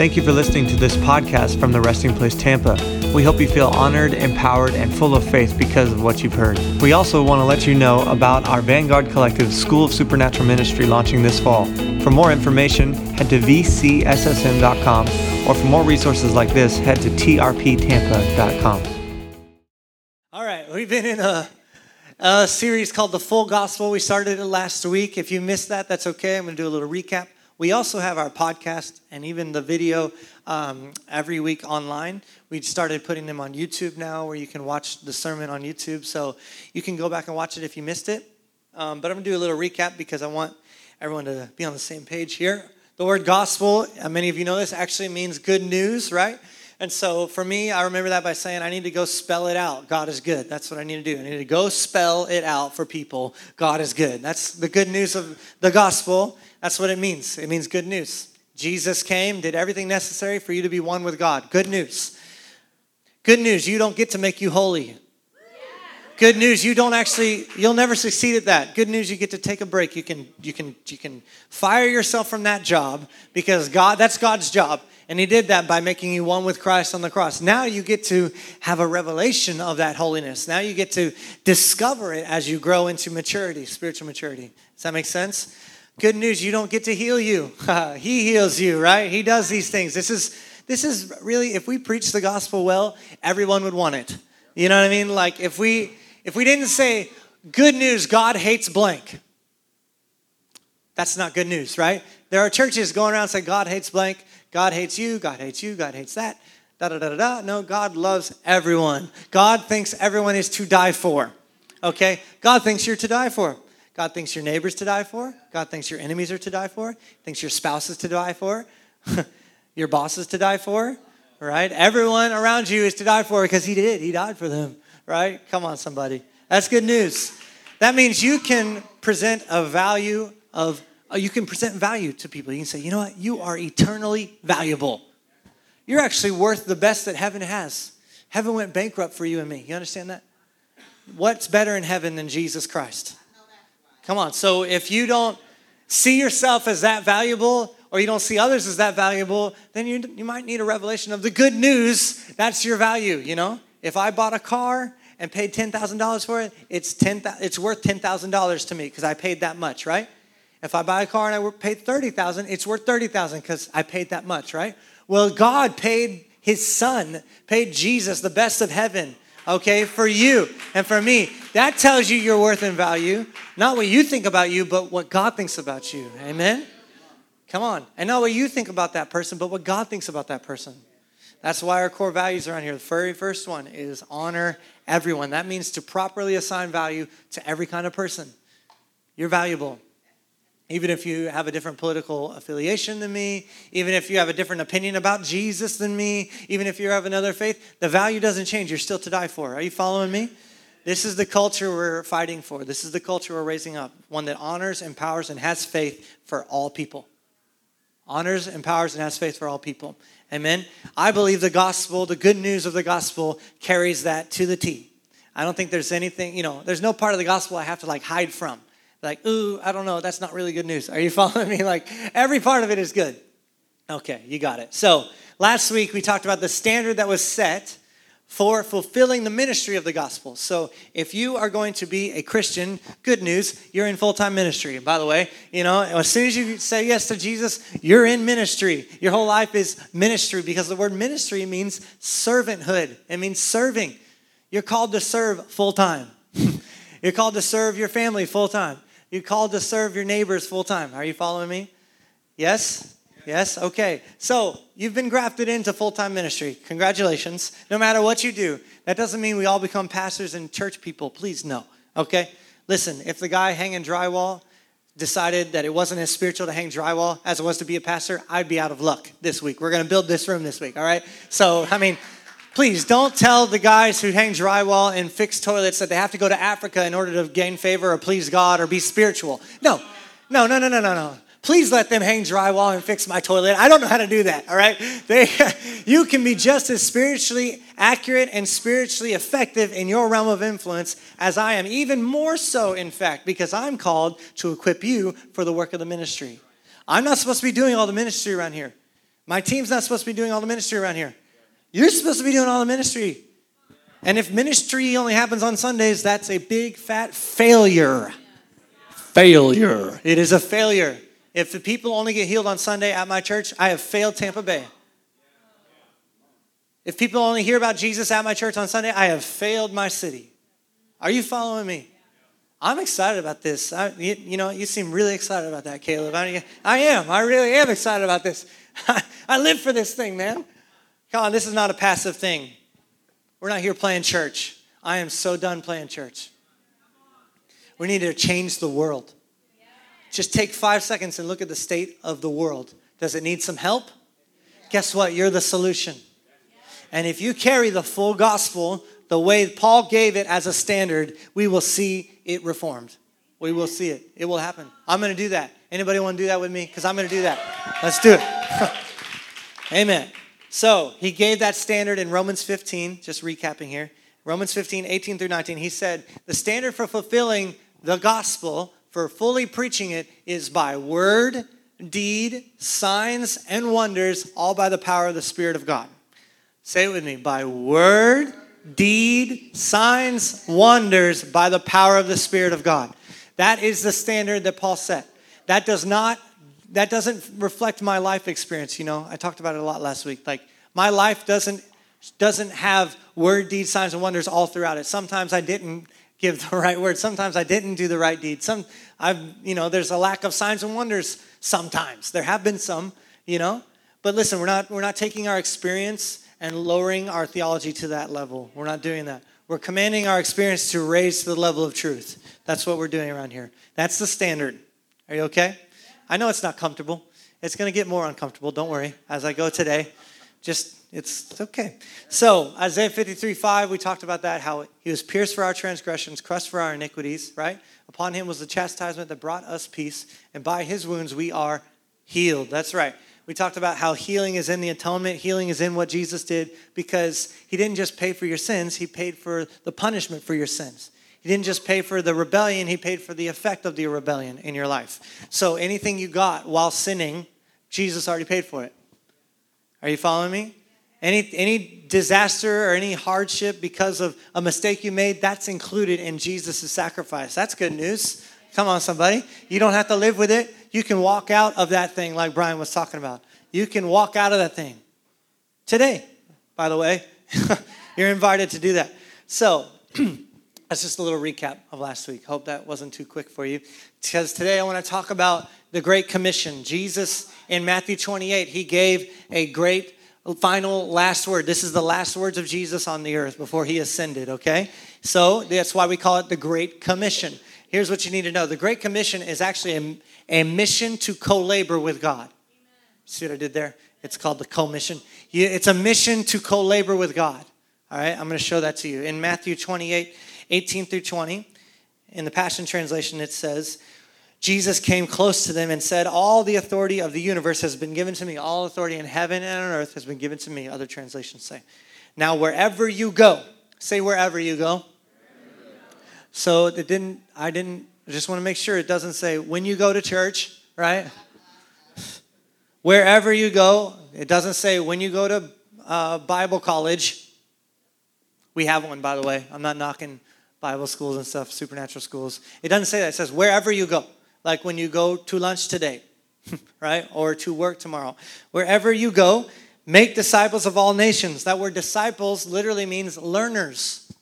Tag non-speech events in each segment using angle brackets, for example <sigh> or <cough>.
Thank you for listening to this podcast from the Resting Place Tampa. We hope you feel honored, empowered, and full of faith because of what you've heard. We also want to let you know about our Vanguard Collective School of Supernatural Ministry launching this fall. For more information, head to vcssm.com, or for more resources like this, head to trptampa.com. All right, we've been in a, a series called The Full Gospel. We started it last week. If you missed that, that's okay. I'm going to do a little recap. We also have our podcast and even the video um, every week online. We started putting them on YouTube now where you can watch the sermon on YouTube. So you can go back and watch it if you missed it. Um, but I'm going to do a little recap because I want everyone to be on the same page here. The word gospel, uh, many of you know this, actually means good news, right? And so for me, I remember that by saying, I need to go spell it out. God is good. That's what I need to do. I need to go spell it out for people. God is good. That's the good news of the gospel. That's what it means. It means good news. Jesus came, did everything necessary for you to be one with God. Good news. Good news, you don't get to make you holy. Good news, you don't actually you'll never succeed at that. Good news, you get to take a break. You can you can you can fire yourself from that job because God that's God's job. And he did that by making you one with Christ on the cross. Now you get to have a revelation of that holiness. Now you get to discover it as you grow into maturity, spiritual maturity. Does that make sense? Good news, you don't get to heal you. <laughs> he heals you, right? He does these things. This is this is really if we preach the gospel well, everyone would want it. You know what I mean? Like if we if we didn't say good news, God hates blank. That's not good news, right? There are churches going around saying God hates blank, God hates you, God hates you, God hates that. Da da da da da. No, God loves everyone. God thinks everyone is to die for. Okay? God thinks you're to die for. God thinks your neighbors to die for. God thinks your enemies are to die for. Thinks your spouses to die for. <laughs> your bosses to die for. Right? Everyone around you is to die for because he did. He died for them. Right? Come on, somebody. That's good news. That means you can present a value of, uh, you can present value to people. You can say, you know what? You are eternally valuable. You're actually worth the best that heaven has. Heaven went bankrupt for you and me. You understand that? What's better in heaven than Jesus Christ? Come on. So if you don't see yourself as that valuable, or you don't see others as that valuable, then you, you might need a revelation of the good news. That's your value, you know? If I bought a car and paid $10,000 for it, it's, 10, it's worth $10,000 to me because I paid that much, right? If I buy a car and I paid 30,000, it's worth 30,000 because I paid that much, right? Well, God paid his son, paid Jesus, the best of heaven, okay, for you and for me. That tells you your worth and value. Not what you think about you, but what God thinks about you. Amen? Come on. And not what you think about that person, but what God thinks about that person. That's why our core values are on here. The very first one is honor everyone. That means to properly assign value to every kind of person. You're valuable even if you have a different political affiliation than me, even if you have a different opinion about Jesus than me, even if you have another faith, the value doesn't change. You're still to die for. Are you following me? This is the culture we're fighting for. This is the culture we're raising up one that honors, empowers, and has faith for all people. Honors, empowers, and has faith for all people. Amen. I believe the gospel, the good news of the gospel, carries that to the T. I don't think there's anything, you know, there's no part of the gospel I have to like hide from like, ooh, I don't know, that's not really good news. Are you <laughs> following me? Like, every part of it is good. Okay, you got it. So, last week we talked about the standard that was set for fulfilling the ministry of the gospel. So, if you are going to be a Christian, good news, you're in full time ministry. By the way, you know, as soon as you say yes to Jesus, you're in ministry. Your whole life is ministry because the word ministry means servanthood, it means serving. You're called to serve full time. <laughs> you're called to serve your family full time. You're called to serve your neighbors full time. Are you following me? Yes? Yes? Okay. So you've been grafted into full time ministry. Congratulations. No matter what you do, that doesn't mean we all become pastors and church people. Please, no. Okay? Listen, if the guy hanging drywall decided that it wasn't as spiritual to hang drywall as it was to be a pastor, I'd be out of luck this week. We're going to build this room this week, all right? So, I mean, Please don't tell the guys who hang drywall and fix toilets that they have to go to Africa in order to gain favor or please God or be spiritual. No, no, no, no, no, no, no. Please let them hang drywall and fix my toilet. I don't know how to do that, all right? They, <laughs> you can be just as spiritually accurate and spiritually effective in your realm of influence as I am, even more so, in fact, because I'm called to equip you for the work of the ministry. I'm not supposed to be doing all the ministry around here. My team's not supposed to be doing all the ministry around here. You're supposed to be doing all the ministry. And if ministry only happens on Sundays, that's a big fat failure. Failure. It is a failure. If the people only get healed on Sunday at my church, I have failed Tampa Bay. If people only hear about Jesus at my church on Sunday, I have failed my city. Are you following me? I'm excited about this. I, you, you, know, you seem really excited about that, Caleb. I, I am. I really am excited about this. <laughs> I live for this thing, man. Come on, this is not a passive thing. We're not here playing church. I am so done playing church. We need to change the world. Just take five seconds and look at the state of the world. Does it need some help? Guess what? You're the solution. And if you carry the full gospel the way Paul gave it as a standard, we will see it reformed. We will see it. It will happen. I'm going to do that. Anybody want to do that with me? Because I'm going to do that. Let's do it. <laughs> Amen. So he gave that standard in Romans 15, just recapping here. Romans 15, 18 through 19. He said, The standard for fulfilling the gospel, for fully preaching it, is by word, deed, signs, and wonders, all by the power of the Spirit of God. Say it with me by word, deed, signs, wonders by the power of the Spirit of God. That is the standard that Paul set. That does not that doesn't reflect my life experience, you know. I talked about it a lot last week. Like my life doesn't doesn't have word, deed, signs, and wonders all throughout it. Sometimes I didn't give the <laughs> right word. Sometimes I didn't do the right deed. Some I've, you know, there's a lack of signs and wonders sometimes. There have been some, you know. But listen, we're not we're not taking our experience and lowering our theology to that level. We're not doing that. We're commanding our experience to raise to the level of truth. That's what we're doing around here. That's the standard. Are you okay? I know it's not comfortable. It's going to get more uncomfortable. Don't worry. As I go today, just it's okay. So, Isaiah 53 5, we talked about that, how he was pierced for our transgressions, crushed for our iniquities, right? Upon him was the chastisement that brought us peace, and by his wounds we are healed. That's right. We talked about how healing is in the atonement, healing is in what Jesus did because he didn't just pay for your sins, he paid for the punishment for your sins. He didn't just pay for the rebellion, he paid for the effect of the rebellion in your life. So anything you got while sinning, Jesus already paid for it. Are you following me? Any, any disaster or any hardship because of a mistake you made, that's included in Jesus' sacrifice. That's good news. Come on, somebody. You don't have to live with it you can walk out of that thing like Brian was talking about. You can walk out of that thing today, by the way. <laughs> You're invited to do that. So, <clears throat> that's just a little recap of last week. Hope that wasn't too quick for you. Because today I want to talk about the Great Commission. Jesus in Matthew 28, he gave a great final last word. This is the last words of Jesus on the earth before he ascended, okay? So that's why we call it the Great Commission. Here's what you need to know the Great Commission is actually a, a mission to co labor with God. See what I did there? It's called the co mission. It's a mission to co labor with God. All right, I'm going to show that to you. In Matthew 28 18 through 20, in the Passion Translation, it says, Jesus came close to them and said, All the authority of the universe has been given to me. All authority in heaven and on earth has been given to me. Other translations say. Now, wherever you go, say wherever you go. So it didn't, I didn't I just want to make sure it doesn't say when you go to church, right? Wherever you go, it doesn't say when you go to uh, Bible college. We have one, by the way. I'm not knocking Bible schools and stuff, supernatural schools. It doesn't say that. It says wherever you go, like when you go to lunch today, <laughs> right? Or to work tomorrow. Wherever you go, make disciples of all nations. That word disciples literally means learners.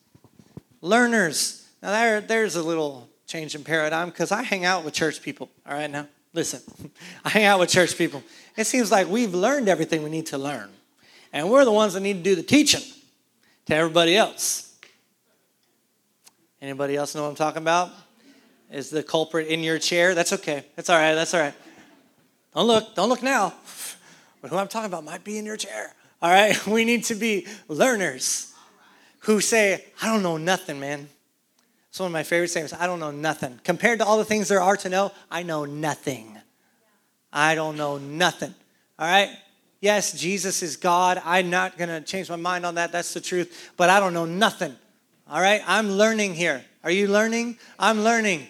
Learners. Now, there, there's a little change in paradigm because I hang out with church people. All right, now listen, <laughs> I hang out with church people. It seems like we've learned everything we need to learn, and we're the ones that need to do the teaching to everybody else. Anybody else know what I'm talking about? Is the culprit in your chair? That's okay. That's all right. That's all right. Don't look. Don't look now. <laughs> But who I'm talking about might be in your chair. All right. <laughs> We need to be learners who say, I don't know nothing, man. It's one of my favorite sayings. I don't know nothing. Compared to all the things there are to know, I know nothing. I don't know nothing. All right? Yes, Jesus is God. I'm not going to change my mind on that. That's the truth. But I don't know nothing. All right? I'm learning here. Are you learning? I'm learning.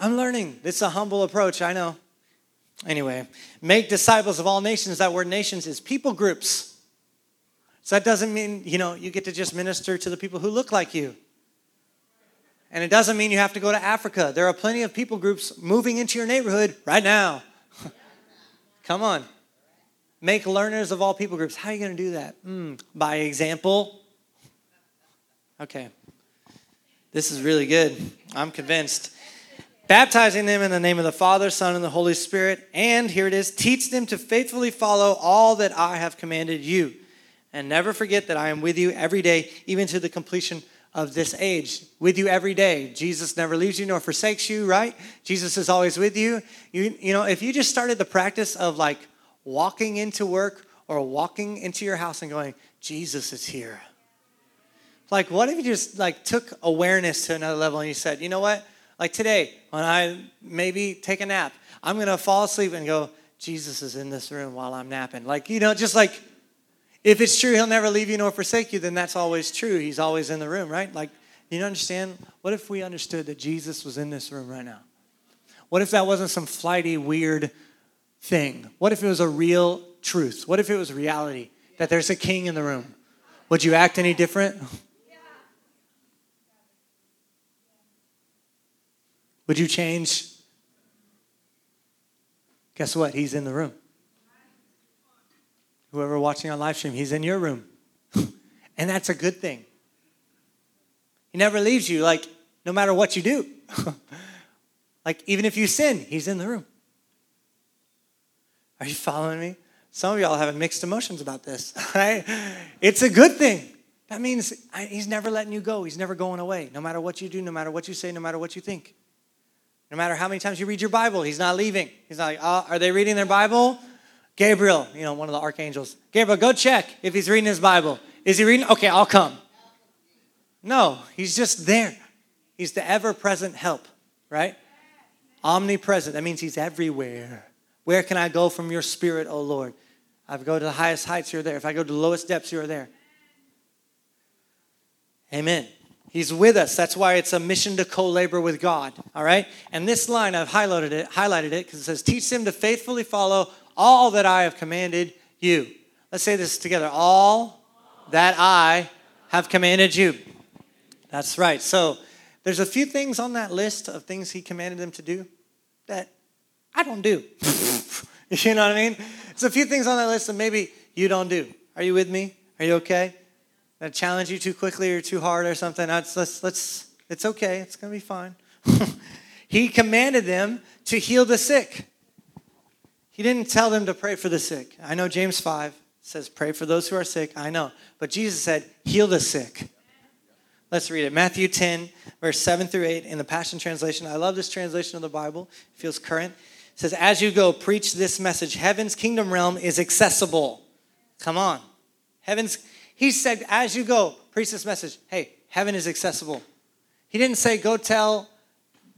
I'm learning. It's a humble approach, I know. Anyway, make disciples of all nations. That word nations is people groups. So that doesn't mean, you know, you get to just minister to the people who look like you. And it doesn't mean you have to go to Africa. There are plenty of people groups moving into your neighborhood right now. <laughs> Come on. Make learners of all people groups. How are you going to do that? Mm, by example. Okay. This is really good. I'm convinced. Baptizing them in the name of the Father, Son, and the Holy Spirit. And here it is teach them to faithfully follow all that I have commanded you. And never forget that I am with you every day, even to the completion of this age. With you every day. Jesus never leaves you nor forsakes you, right? Jesus is always with you. You, you know, if you just started the practice of like walking into work or walking into your house and going, Jesus is here like, what if you just like took awareness to another level and you said, you know what? Like today, when I maybe take a nap, I'm gonna fall asleep and go, Jesus is in this room while I'm napping. Like, you know, just like if it's true he'll never leave you nor forsake you, then that's always true. He's always in the room, right? Like, you understand? What if we understood that Jesus was in this room right now? What if that wasn't some flighty, weird thing? What if it was a real truth? What if it was reality that there's a king in the room? Would you act any different? <laughs> Would you change? Guess what? He's in the room. Whoever watching on live stream, he's in your room. <laughs> and that's a good thing. He never leaves you, like, no matter what you do. <laughs> like, even if you sin, he's in the room. Are you following me? Some of y'all having mixed emotions about this, <laughs> right? It's a good thing. That means he's never letting you go. He's never going away. No matter what you do, no matter what you say, no matter what you think. No matter how many times you read your Bible, he's not leaving. He's not like, oh, are they reading their Bible? Gabriel, you know, one of the archangels. Gabriel, go check if he's reading his Bible. Is he reading? Okay, I'll come. No, he's just there. He's the ever present help, right? Omnipresent. That means he's everywhere. Where can I go from your spirit, O Lord? If I go to the highest heights, you're there. If I go to the lowest depths, you're there. Amen. He's with us. That's why it's a mission to co-labor with God. All right? And this line, I've highlighted it, highlighted it because it says, teach them to faithfully follow all that I have commanded you. Let's say this together. All that I have commanded you. That's right. So there's a few things on that list of things he commanded them to do that I don't do. <laughs> you know what I mean? There's a few things on that list that maybe you don't do. Are you with me? Are you okay? Challenge you too quickly or too hard or something, let's, let's, let's it's okay. It's going to be fine. <laughs> he commanded them to heal the sick. He didn't tell them to pray for the sick. I know James 5 says, pray for those who are sick. I know. But Jesus said, heal the sick. Let's read it. Matthew 10, verse 7 through 8 in the Passion Translation. I love this translation of the Bible. It feels current. It says, As you go, preach this message. Heaven's kingdom realm is accessible. Come on. Heaven's he said, as you go, preach this message. Hey, heaven is accessible. He didn't say, go tell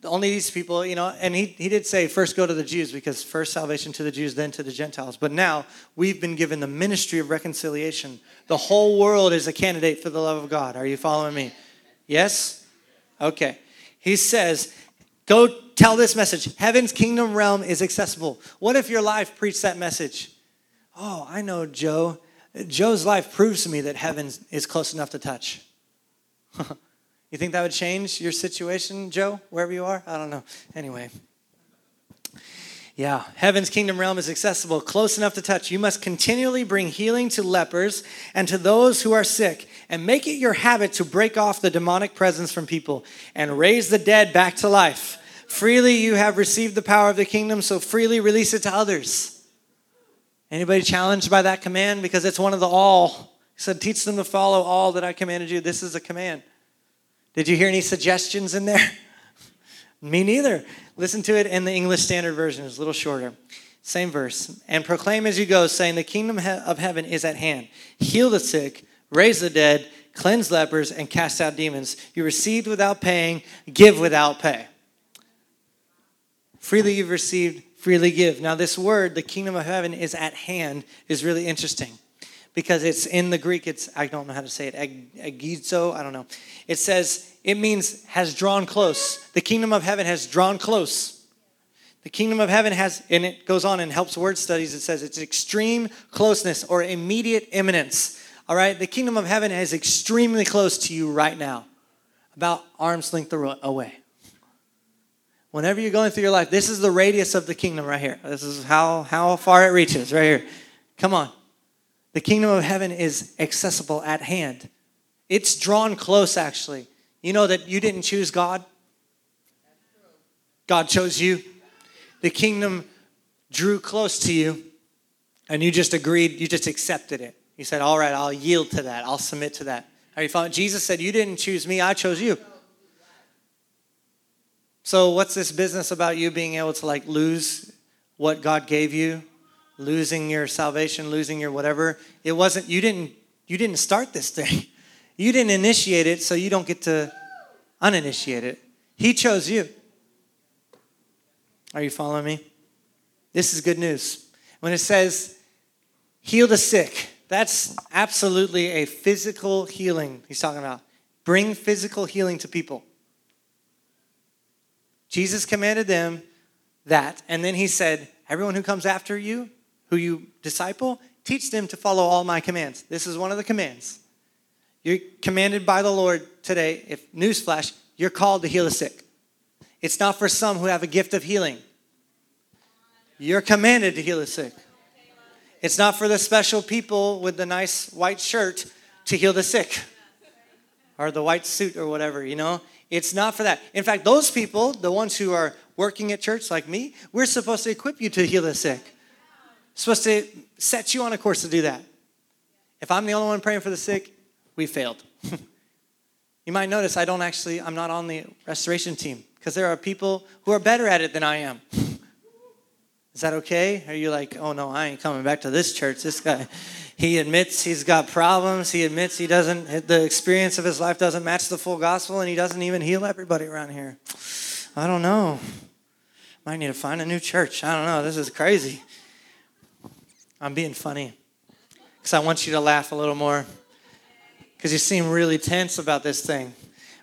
only these people, you know, and he, he did say, first go to the Jews, because first salvation to the Jews, then to the Gentiles. But now we've been given the ministry of reconciliation. The whole world is a candidate for the love of God. Are you following me? Yes? Okay. He says, go tell this message. Heaven's kingdom realm is accessible. What if your life preached that message? Oh, I know, Joe. Joe's life proves to me that heaven is close enough to touch. <laughs> you think that would change your situation, Joe, wherever you are? I don't know. Anyway. Yeah, heaven's kingdom realm is accessible, close enough to touch. You must continually bring healing to lepers and to those who are sick, and make it your habit to break off the demonic presence from people and raise the dead back to life. Freely you have received the power of the kingdom, so freely release it to others. Anybody challenged by that command? Because it's one of the all. He said, Teach them to follow all that I commanded you. This is a command. Did you hear any suggestions in there? <laughs> Me neither. Listen to it in the English Standard Version, it's a little shorter. Same verse. And proclaim as you go, saying, The kingdom of heaven is at hand. Heal the sick, raise the dead, cleanse lepers, and cast out demons. You received without paying, give without pay. Freely you've received, freely give. Now, this word, the kingdom of heaven is at hand, is really interesting because it's in the Greek, it's, I don't know how to say it, agizo, I don't know. It says, it means has drawn close. The kingdom of heaven has drawn close. The kingdom of heaven has, and it goes on and helps word studies, it says it's extreme closeness or immediate imminence. All right? The kingdom of heaven is extremely close to you right now, about arm's length away. Whenever you're going through your life, this is the radius of the kingdom right here. This is how, how far it reaches right here. Come on. The kingdom of heaven is accessible at hand. It's drawn close, actually. You know that you didn't choose God, God chose you. The kingdom drew close to you, and you just agreed, you just accepted it. You said, All right, I'll yield to that, I'll submit to that. Are you following? Jesus said, You didn't choose me, I chose you. So, what's this business about you being able to like lose what God gave you, losing your salvation, losing your whatever? It wasn't, you didn't, you didn't start this thing. <laughs> You didn't initiate it, so you don't get to uninitiate it. He chose you. Are you following me? This is good news. When it says, heal the sick, that's absolutely a physical healing he's talking about. Bring physical healing to people. Jesus commanded them that, and then he said, Everyone who comes after you, who you disciple, teach them to follow all my commands. This is one of the commands. You're commanded by the Lord today. If newsflash, you're called to heal the sick. It's not for some who have a gift of healing. You're commanded to heal the sick. It's not for the special people with the nice white shirt to heal the sick or the white suit or whatever, you know? It's not for that. In fact, those people, the ones who are working at church like me, we're supposed to equip you to heal the sick. Supposed to set you on a course to do that. If I'm the only one praying for the sick, we failed. <laughs> you might notice I don't actually, I'm not on the restoration team because there are people who are better at it than I am. <laughs> Is that okay? Are you like, oh no, I ain't coming back to this church? This guy, he admits he's got problems. He admits he doesn't, the experience of his life doesn't match the full gospel, and he doesn't even heal everybody around here. I don't know. Might need to find a new church. I don't know. This is crazy. I'm being funny because I want you to laugh a little more because you seem really tense about this thing.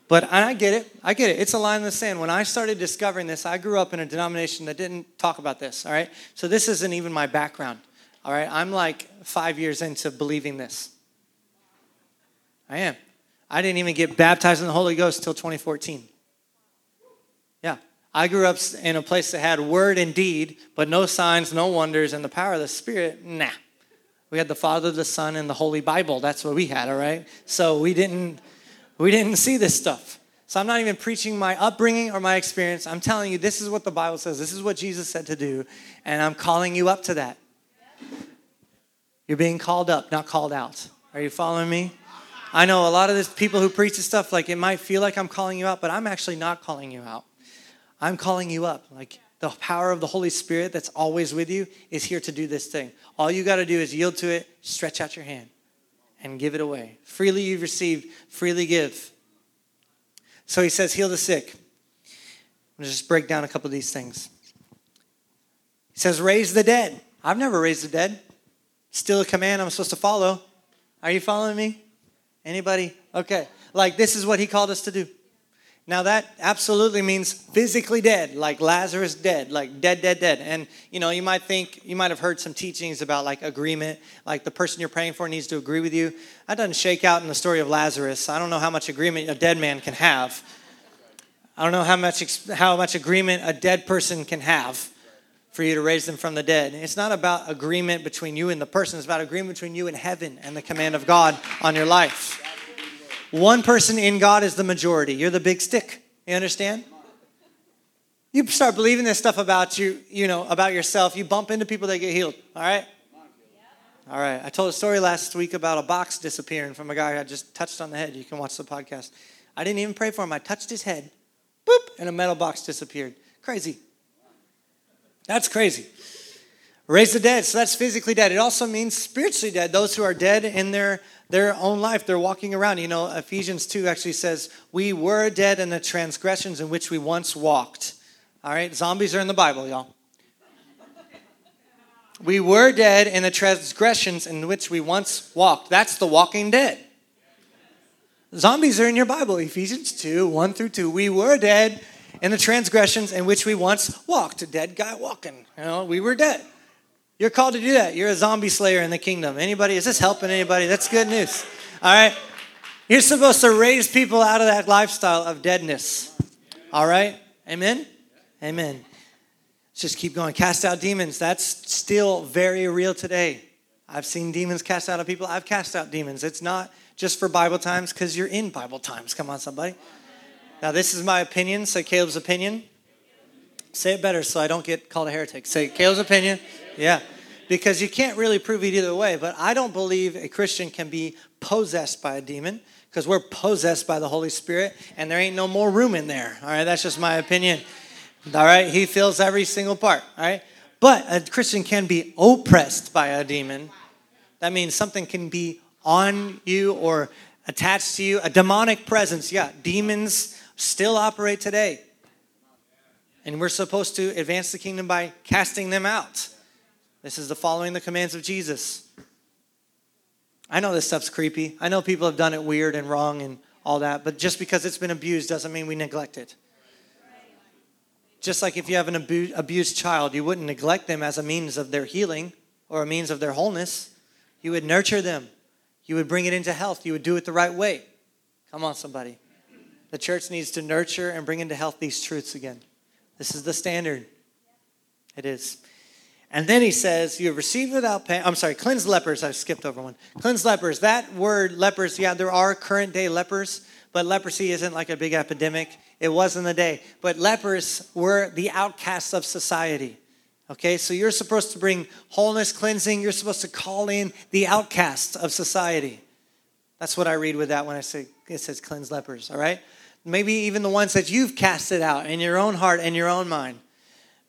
But I get it. I get it. It's a line in the sand. When I started discovering this, I grew up in a denomination that didn't talk about this, all right? So this isn't even my background, all right? I'm like five years into believing this. I am. I didn't even get baptized in the Holy Ghost till 2014. Yeah. I grew up in a place that had word and deed, but no signs, no wonders, and the power of the Spirit, nah. We had the Father, the Son, and the Holy Bible. That's what we had, all right? So we didn't we didn't see this stuff. So I'm not even preaching my upbringing or my experience. I'm telling you, this is what the Bible says. This is what Jesus said to do. And I'm calling you up to that. You're being called up, not called out. Are you following me? I know a lot of this people who preach this stuff, like it might feel like I'm calling you out, but I'm actually not calling you out. I'm calling you up. Like the power of the Holy Spirit that's always with you is here to do this thing. All you got to do is yield to it, stretch out your hand and give it away. Freely you've received, freely give. So he says, heal the sick. I'm going to just break down a couple of these things. He says, raise the dead. I've never raised the dead. Still a command I'm supposed to follow. Are you following me? Anybody? Okay. Like this is what he called us to do. Now, that absolutely means physically dead, like Lazarus dead, like dead, dead, dead. And, you know, you might think, you might have heard some teachings about like agreement, like the person you're praying for needs to agree with you. That doesn't shake out in the story of Lazarus. I don't know how much agreement a dead man can have. I don't know how much, how much agreement a dead person can have for you to raise them from the dead. It's not about agreement between you and the person, it's about agreement between you and heaven and the command of God on your life. One person in God is the majority. You're the big stick. You understand? You start believing this stuff about you, you know, about yourself. You bump into people that get healed. All right? All right. I told a story last week about a box disappearing from a guy I just touched on the head. You can watch the podcast. I didn't even pray for him. I touched his head, boop, and a metal box disappeared. Crazy. That's crazy. Raise the dead. So that's physically dead. It also means spiritually dead. Those who are dead in their their own life. They're walking around. You know, Ephesians 2 actually says, We were dead in the transgressions in which we once walked. All right, zombies are in the Bible, y'all. We were dead in the transgressions in which we once walked. That's the walking dead. Zombies are in your Bible, Ephesians 2 1 through 2. We were dead in the transgressions in which we once walked. A dead guy walking. You know, we were dead. You're called to do that. You're a zombie slayer in the kingdom. Anybody? Is this helping anybody? That's good news. All right. You're supposed to raise people out of that lifestyle of deadness. All right? Amen? Amen. Let's just keep going. Cast out demons. That's still very real today. I've seen demons cast out of people. I've cast out demons. It's not just for Bible times because you're in Bible times. Come on, somebody. Now, this is my opinion. Say Caleb's opinion. Say it better so I don't get called a heretic. Say Caleb's opinion. Yeah. Because you can't really prove it either way. But I don't believe a Christian can be possessed by a demon because we're possessed by the Holy Spirit and there ain't no more room in there. All right, that's just my opinion. All right, He fills every single part. All right, but a Christian can be oppressed by a demon. That means something can be on you or attached to you. A demonic presence, yeah, demons still operate today. And we're supposed to advance the kingdom by casting them out. This is the following the commands of Jesus. I know this stuff's creepy. I know people have done it weird and wrong and all that, but just because it's been abused doesn't mean we neglect it. Just like if you have an abu- abused child, you wouldn't neglect them as a means of their healing or a means of their wholeness. You would nurture them. You would bring it into health. You would do it the right way. Come on, somebody. The church needs to nurture and bring into health these truths again. This is the standard. It is. And then he says, You have received without pay. I'm sorry, cleanse lepers. I skipped over one. Cleanse lepers. That word lepers, yeah, there are current day lepers, but leprosy isn't like a big epidemic. It was in the day. But lepers were the outcasts of society. Okay, so you're supposed to bring wholeness, cleansing. You're supposed to call in the outcasts of society. That's what I read with that when I say it says cleanse lepers, all right? Maybe even the ones that you've casted out in your own heart and your own mind.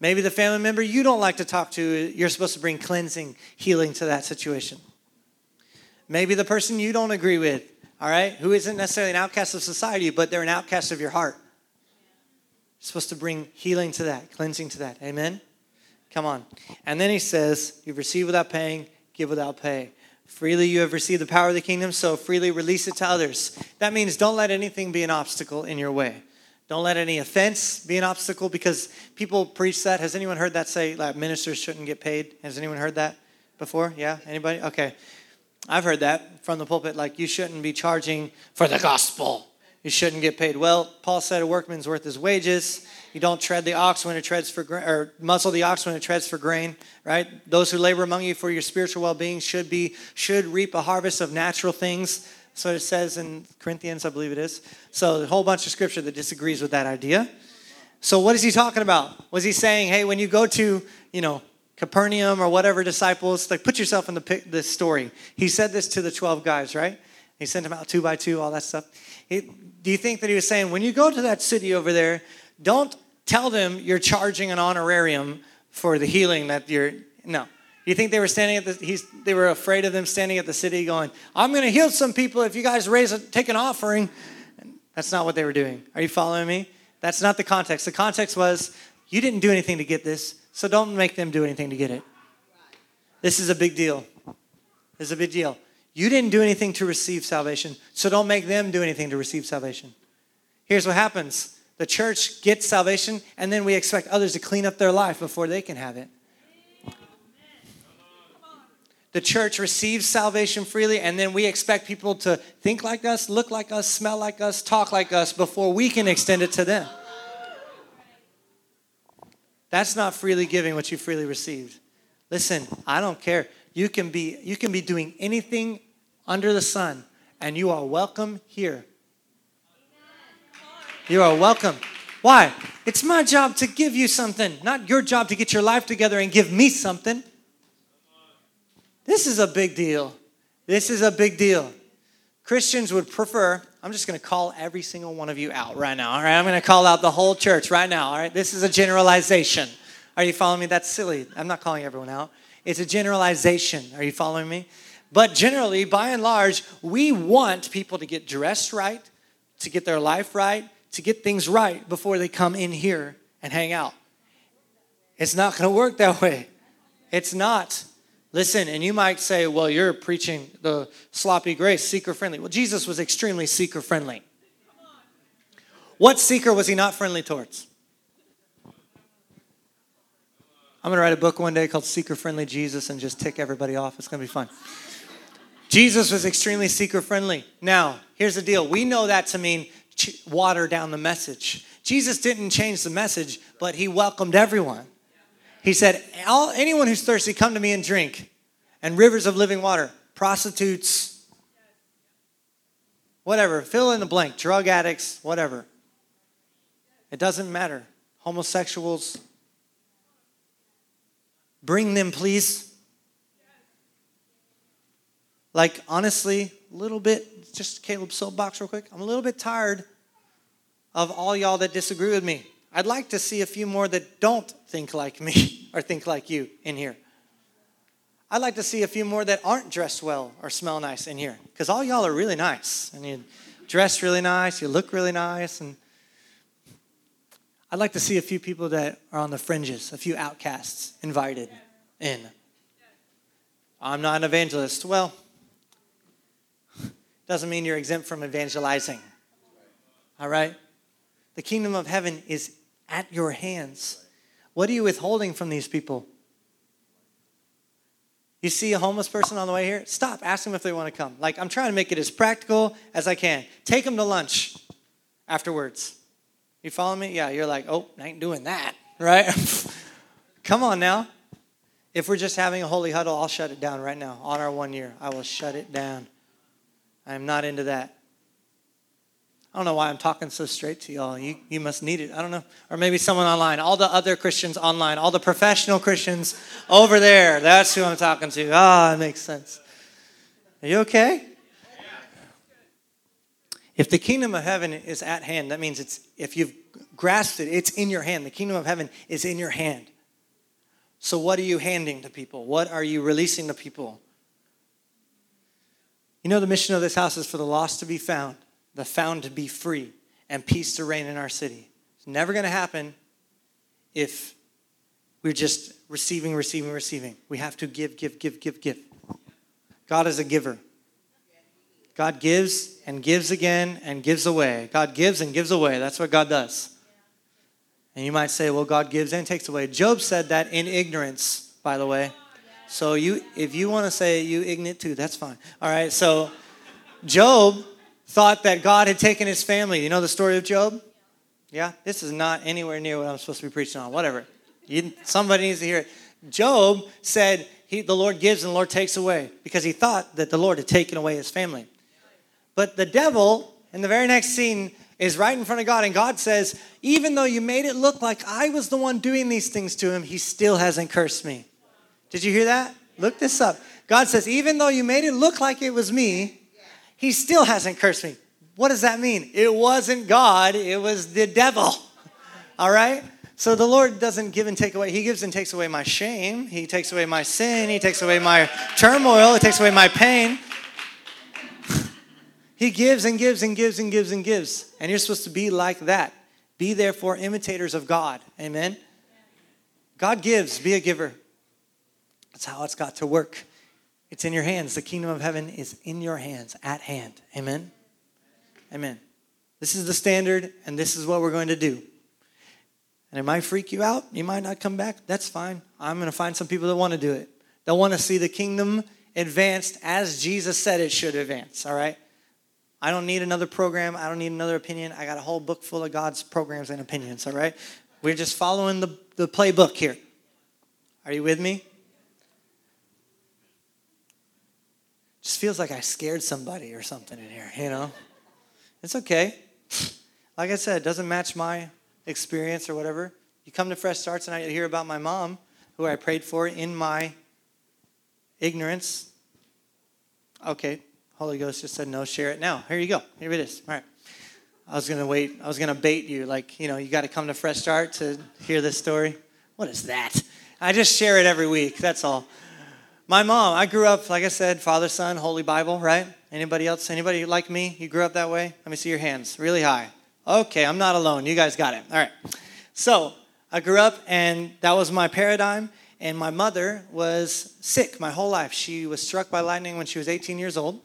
Maybe the family member you don't like to talk to, you're supposed to bring cleansing, healing to that situation. Maybe the person you don't agree with, all right, who isn't necessarily an outcast of society, but they're an outcast of your heart. You're supposed to bring healing to that, cleansing to that. Amen? Come on. And then he says, You've received without paying, give without pay. Freely you have received the power of the kingdom, so freely release it to others. That means don't let anything be an obstacle in your way. Don't let any offense be an obstacle because people preach that. Has anyone heard that say like ministers shouldn't get paid? Has anyone heard that before? Yeah? Anybody? Okay. I've heard that from the pulpit like you shouldn't be charging for the gospel. You shouldn't get paid. Well, Paul said a workman's worth his wages. You don't tread the ox when it treads for grain, or muscle the ox when it treads for grain, right? Those who labor among you for your spiritual well-being should be should reap a harvest of natural things so it says in Corinthians, I believe it is. So a whole bunch of scripture that disagrees with that idea. So what is he talking about? Was he saying, hey, when you go to, you know, Capernaum or whatever disciples, like put yourself in the this story. He said this to the 12 guys, right? He sent them out two by two, all that stuff. He, do you think that he was saying, when you go to that city over there, don't tell them you're charging an honorarium for the healing that you're, no. Do You think they were standing at the, he's, they were afraid of them standing at the city going, I'm going to heal some people if you guys raise a, take an offering. That's not what they were doing. Are you following me? That's not the context. The context was, you didn't do anything to get this, so don't make them do anything to get it. This is a big deal. This is a big deal. You didn't do anything to receive salvation, so don't make them do anything to receive salvation. Here's what happens the church gets salvation, and then we expect others to clean up their life before they can have it. The church receives salvation freely, and then we expect people to think like us, look like us, smell like us, talk like us before we can extend it to them. That's not freely giving what you freely received. Listen, I don't care. You can be you can be doing anything under the sun and you are welcome here. You are welcome. Why? It's my job to give you something, not your job to get your life together and give me something. This is a big deal. This is a big deal. Christians would prefer, I'm just going to call every single one of you out right now, all right? I'm going to call out the whole church right now, all right? This is a generalization. Are you following me? That's silly. I'm not calling everyone out. It's a generalization. Are you following me? But generally, by and large, we want people to get dressed right, to get their life right, to get things right before they come in here and hang out. It's not going to work that way. It's not. Listen, and you might say, well, you're preaching the sloppy grace, seeker friendly. Well, Jesus was extremely seeker friendly. What seeker was he not friendly towards? I'm going to write a book one day called Seeker Friendly Jesus and just tick everybody off. It's going to be fun. Jesus was extremely seeker friendly. Now, here's the deal we know that to mean water down the message. Jesus didn't change the message, but he welcomed everyone. He said, Anyone who's thirsty, come to me and drink. And rivers of living water, prostitutes, whatever, fill in the blank, drug addicts, whatever. It doesn't matter. Homosexuals, bring them, please. Like, honestly, a little bit, just Caleb's soapbox, real quick. I'm a little bit tired of all y'all that disagree with me. I'd like to see a few more that don't think like me <laughs> or think like you in here. I'd like to see a few more that aren't dressed well or smell nice in here because all y'all are really nice and you dress really nice, you look really nice, and I'd like to see a few people that are on the fringes, a few outcasts invited in. I'm not an evangelist. Well, <laughs> doesn't mean you're exempt from evangelizing. All right? The kingdom of heaven is at your hands. What are you withholding from these people? You see a homeless person on the way here? Stop. Ask them if they want to come. Like, I'm trying to make it as practical as I can. Take them to lunch afterwards. You follow me? Yeah, you're like, oh, I ain't doing that, <laughs> right? <laughs> come on now. If we're just having a holy huddle, I'll shut it down right now. On our one year, I will shut it down. I am not into that. I don't know why I'm talking so straight to y'all. You, you must need it. I don't know. Or maybe someone online. All the other Christians online. All the professional Christians over there. That's who I'm talking to. Ah, oh, it makes sense. Are you okay? If the kingdom of heaven is at hand, that means it's if you've grasped it, it's in your hand. The kingdom of heaven is in your hand. So what are you handing to people? What are you releasing to people? You know the mission of this house is for the lost to be found the found to be free, and peace to reign in our city. It's never going to happen if we're just receiving, receiving, receiving. We have to give, give, give, give, give. God is a giver. God gives and gives again and gives away. God gives and gives away. That's what God does. And you might say, well, God gives and takes away. Job said that in ignorance, by the way. So you if you want to say you ignorant too, that's fine. All right. So Job thought that God had taken his family. You know the story of Job? Yeah? This is not anywhere near what I'm supposed to be preaching on. Whatever. You, somebody needs to hear it. Job said, he, The Lord gives and the Lord takes away because he thought that the Lord had taken away his family. But the devil, in the very next scene, is right in front of God, and God says, Even though you made it look like I was the one doing these things to him, he still hasn't cursed me. Did you hear that? Look this up. God says, Even though you made it look like it was me, he still hasn't cursed me. What does that mean? It wasn't God, it was the devil. All right? So the Lord doesn't give and take away. He gives and takes away my shame. He takes away my sin. He takes away my turmoil. He takes away my pain. He gives and gives and gives and gives and gives. And you're supposed to be like that. Be therefore imitators of God. Amen? God gives. Be a giver. That's how it's got to work. It's in your hands. The kingdom of heaven is in your hands, at hand. Amen? Amen. This is the standard, and this is what we're going to do. And it might freak you out. You might not come back. That's fine. I'm going to find some people that want to do it. They'll want to see the kingdom advanced as Jesus said it should advance, all right? I don't need another program. I don't need another opinion. I got a whole book full of God's programs and opinions, all right? We're just following the, the playbook here. Are you with me? just feels like I scared somebody or something in here, you know? It's okay. <laughs> Like I said, it doesn't match my experience or whatever. You come to Fresh Starts and I hear about my mom, who I prayed for in my ignorance. Okay, Holy Ghost just said no, share it now. Here you go. Here it is. All right. I was gonna wait. I was gonna bait you, like you know, you got to come to Fresh Start to hear this story. What is that? I just share it every week. That's all. My mom, I grew up, like I said, Father, Son, Holy Bible, right? Anybody else? Anybody like me? You grew up that way? Let me see your hands really high. Okay, I'm not alone. You guys got it. All right. So I grew up, and that was my paradigm. And my mother was sick my whole life. She was struck by lightning when she was 18 years old.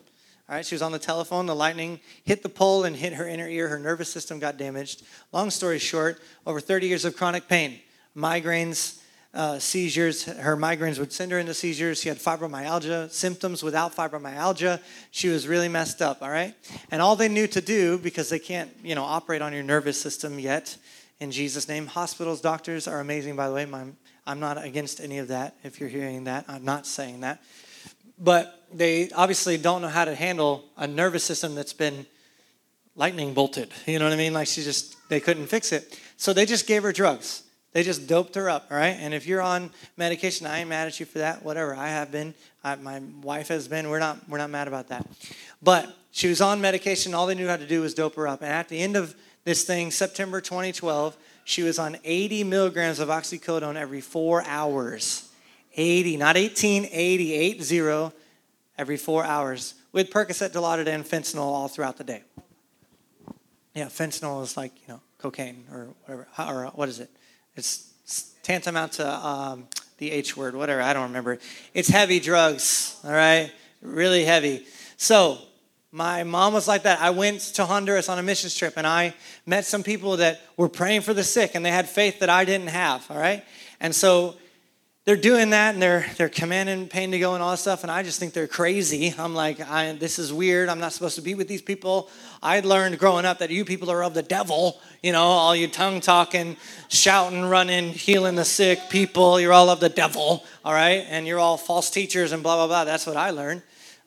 All right, she was on the telephone. The lightning hit the pole and hit her inner ear. Her nervous system got damaged. Long story short, over 30 years of chronic pain, migraines, uh, seizures. Her migraines would send her into seizures. She had fibromyalgia symptoms without fibromyalgia. She was really messed up, all right? And all they knew to do, because they can't, you know, operate on your nervous system yet, in Jesus' name. Hospitals, doctors are amazing, by the way. My, I'm not against any of that if you're hearing that. I'm not saying that. But they obviously don't know how to handle a nervous system that's been lightning bolted. You know what I mean? Like she just, they couldn't fix it. So they just gave her drugs. They just doped her up, all right? And if you're on medication, I ain't mad at you for that. Whatever, I have been. I, my wife has been. We're not, we're not mad about that. But she was on medication. All they knew how to do was dope her up. And at the end of this thing, September 2012, she was on 80 milligrams of oxycodone every four hours. 80, not 18, 80, 80, every four hours with Percocet, Dilaudid, and fentanyl all throughout the day. Yeah, fentanyl is like, you know, cocaine or whatever. Or what is it? It's tantamount to um, the H word, whatever. I don't remember. It's heavy drugs, all right? Really heavy. So, my mom was like that. I went to Honduras on a missions trip and I met some people that were praying for the sick and they had faith that I didn't have, all right? And so they're doing that and they're they're commanding pain to go and all that stuff and i just think they're crazy. I'm like I, this is weird. I'm not supposed to be with these people. I learned growing up that you people are of the devil you know all you tongue talking shouting running healing the sick people you're all of the devil all right? And you're all false teachers and blah blah blah. That's what i learned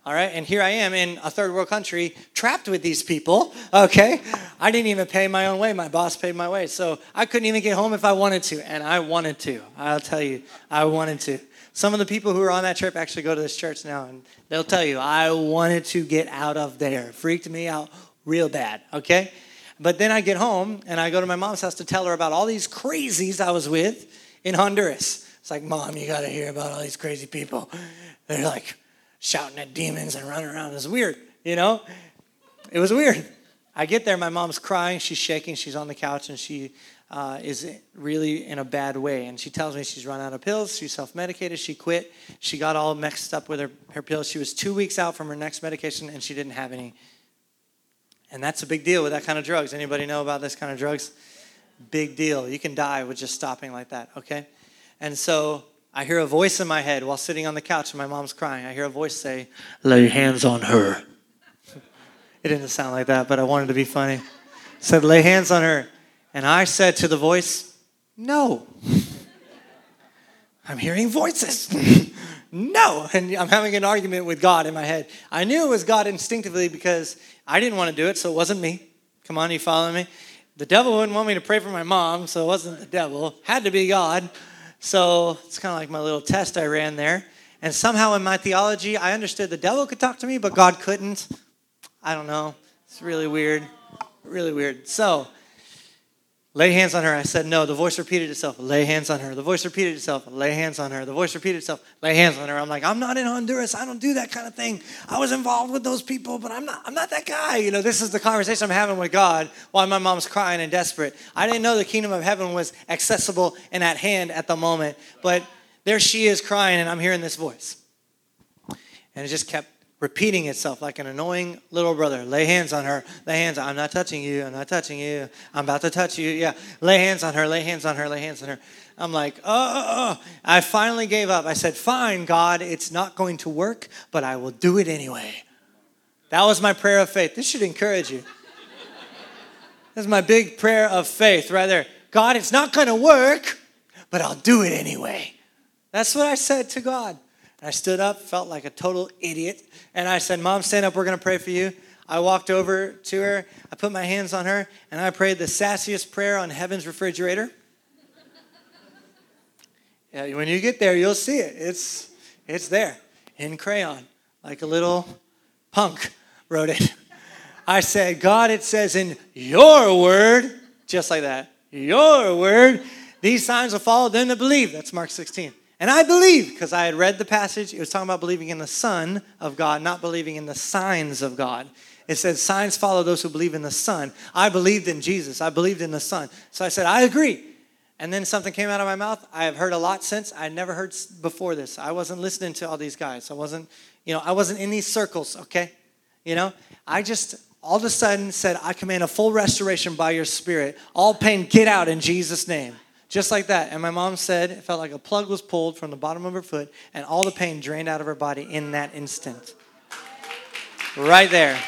all right, and here I am in a third world country trapped with these people, okay? I didn't even pay my own way. My boss paid my way. So I couldn't even get home if I wanted to, and I wanted to. I'll tell you, I wanted to. Some of the people who were on that trip actually go to this church now, and they'll tell you, I wanted to get out of there. Freaked me out real bad, okay? But then I get home and I go to my mom's house to tell her about all these crazies I was with in Honduras. It's like, Mom, you got to hear about all these crazy people. They're like, shouting at demons and running around. It was weird, you know? It was weird. I get there, my mom's crying, she's shaking, she's on the couch, and she uh, is really in a bad way. And she tells me she's run out of pills, she's self medicated, she quit, she got all mixed up with her, her pills. She was two weeks out from her next medication, and she didn't have any. And that's a big deal with that kind of drugs. Anybody know about this kind of drugs? Big deal. You can die with just stopping like that, okay? And so I hear a voice in my head while sitting on the couch and my mom's crying. I hear a voice say, Lay hands on her. it didn't sound like that, but I wanted to be funny. Said, Lay hands on her. And I said to the voice, No. I'm hearing voices. <laughs> no. And I'm having an argument with God in my head. I knew it was God instinctively because I didn't want to do it, so it wasn't me. Come on, you follow me? The devil wouldn't want me to pray for my mom, so it wasn't the devil. Had to be God. So it's kind of like my little test I ran there. And somehow in my theology, I understood the devil could talk to me, but God couldn't. I don't know. It's really weird. Really weird. So, lay hands on her. I said, no. The voice repeated itself. Lay hands on her. The voice repeated itself. Lay hands on her. The voice repeated itself. Lay hands on her. I'm like, I'm not in Honduras. I don't do that kind of thing. I was involved with those people, but I'm not, I'm not that guy. You know, this is the conversation I'm having with God while my mom's crying and desperate. I didn't know the kingdom of heaven was accessible and at hand at the moment, but there she is crying, and I'm hearing this voice. And it just kept repeating itself like an annoying little brother. Lay hands on her. Lay hands. On, I'm not touching you. I'm not touching you. I'm about to touch you. Yeah. Lay hands on her. Lay hands on her. Lay hands on her. I'm like, oh, oh, oh. I finally gave up. I said, fine, God, it's not going to work, but I will do it anyway. That was my prayer of faith. This should encourage you. This is my big prayer of faith right there. God, it's not going to work, but I'll do it anyway. That's what I said to God. I stood up, felt like a total idiot, and I said, Mom, stand up, we're gonna pray for you. I walked over to her, I put my hands on her, and I prayed the sassiest prayer on heaven's refrigerator. yeah, when you get there, you'll see it. It's, it's there in crayon, like a little punk wrote it. I said, God, it says in your word, just like that, your word, these signs will follow them that believe. That's Mark 16. And I believe, because I had read the passage, it was talking about believing in the Son of God, not believing in the signs of God. It said, Signs follow those who believe in the Son. I believed in Jesus, I believed in the Son. So I said, I agree. And then something came out of my mouth. I have heard a lot since. I never heard before this. I wasn't listening to all these guys. I wasn't, you know, I wasn't in these circles, okay? You know, I just all of a sudden said, I command a full restoration by your spirit. All pain, get out in Jesus' name. Just like that. And my mom said it felt like a plug was pulled from the bottom of her foot and all the pain drained out of her body in that instant. Right there.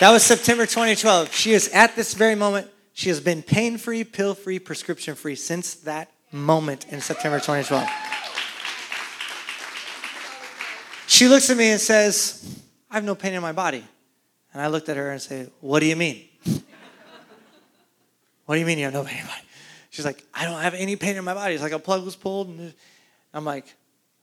That was September 2012. She is at this very moment, she has been pain free, pill free, prescription free since that moment in September 2012. She looks at me and says, I have no pain in my body. And I looked at her and said, What do you mean? What do you mean you have no pain in your body? She's like, I don't have any pain in my body. It's like a plug was pulled. And I'm like,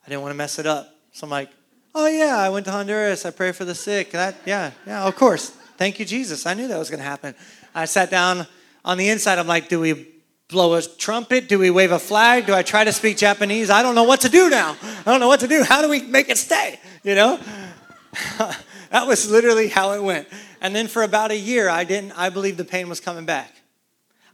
I didn't want to mess it up. So I'm like, Oh, yeah, I went to Honduras. I pray for the sick. That, yeah, yeah, of course. Thank you, Jesus. I knew that was going to happen. I sat down on the inside. I'm like, Do we blow a trumpet? Do we wave a flag? Do I try to speak Japanese? I don't know what to do now. I don't know what to do. How do we make it stay? You know? <laughs> that was literally how it went. And then for about a year, I didn't, I believed the pain was coming back.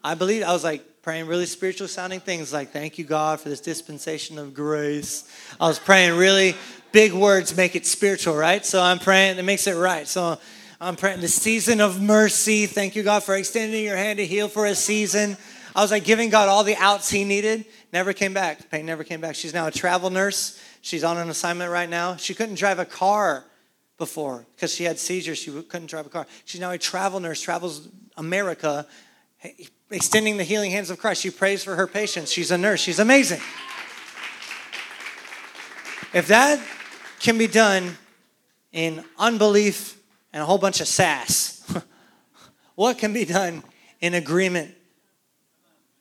I believed, I was like praying really spiritual sounding things like, thank you, God, for this dispensation of grace. I was praying really big words, make it spiritual, right? So I'm praying, it makes it right. So I'm praying the season of mercy. Thank you, God, for extending your hand to heal for a season. I was like giving God all the outs he needed. Never came back. Pain never came back. She's now a travel nurse. She's on an assignment right now. She couldn't drive a car before because she had seizures. She couldn't drive a car. She's now a travel nurse, travels America, extending the healing hands of Christ. She prays for her patients. She's a nurse. She's amazing. If that can be done in unbelief and a whole bunch of sass, <laughs> what can be done in agreement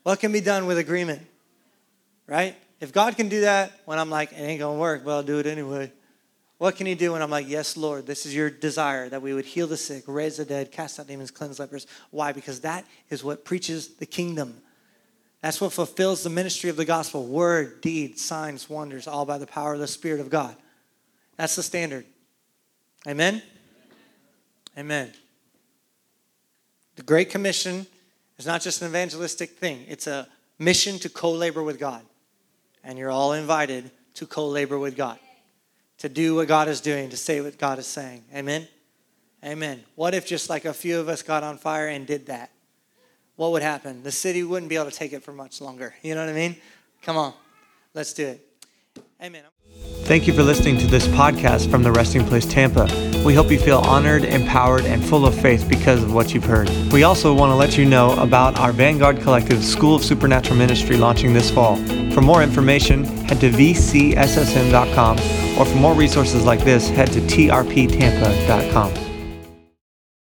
what can be done with agreement? Right? If God can do that when I'm like, it ain't gonna work, but I'll do it anyway. What can He do And I'm like, yes, Lord, this is your desire that we would heal the sick, raise the dead, cast out demons, cleanse lepers? Why? Because that is what preaches the kingdom. That's what fulfills the ministry of the gospel word, deed, signs, wonders, all by the power of the Spirit of God. That's the standard. Amen? Amen. The Great Commission is not just an evangelistic thing, it's a mission to co labor with God. And you're all invited to co labor with God, to do what God is doing, to say what God is saying. Amen? Amen. What if just like a few of us got on fire and did that? What would happen? The city wouldn't be able to take it for much longer. You know what I mean? Come on, let's do it. Amen. Thank you for listening to this podcast from the Resting Place Tampa. We hope you feel honored, empowered, and full of faith because of what you've heard. We also want to let you know about our Vanguard Collective School of Supernatural Ministry launching this fall. For more information, head to vcssm.com, or for more resources like this, head to trptampa.com.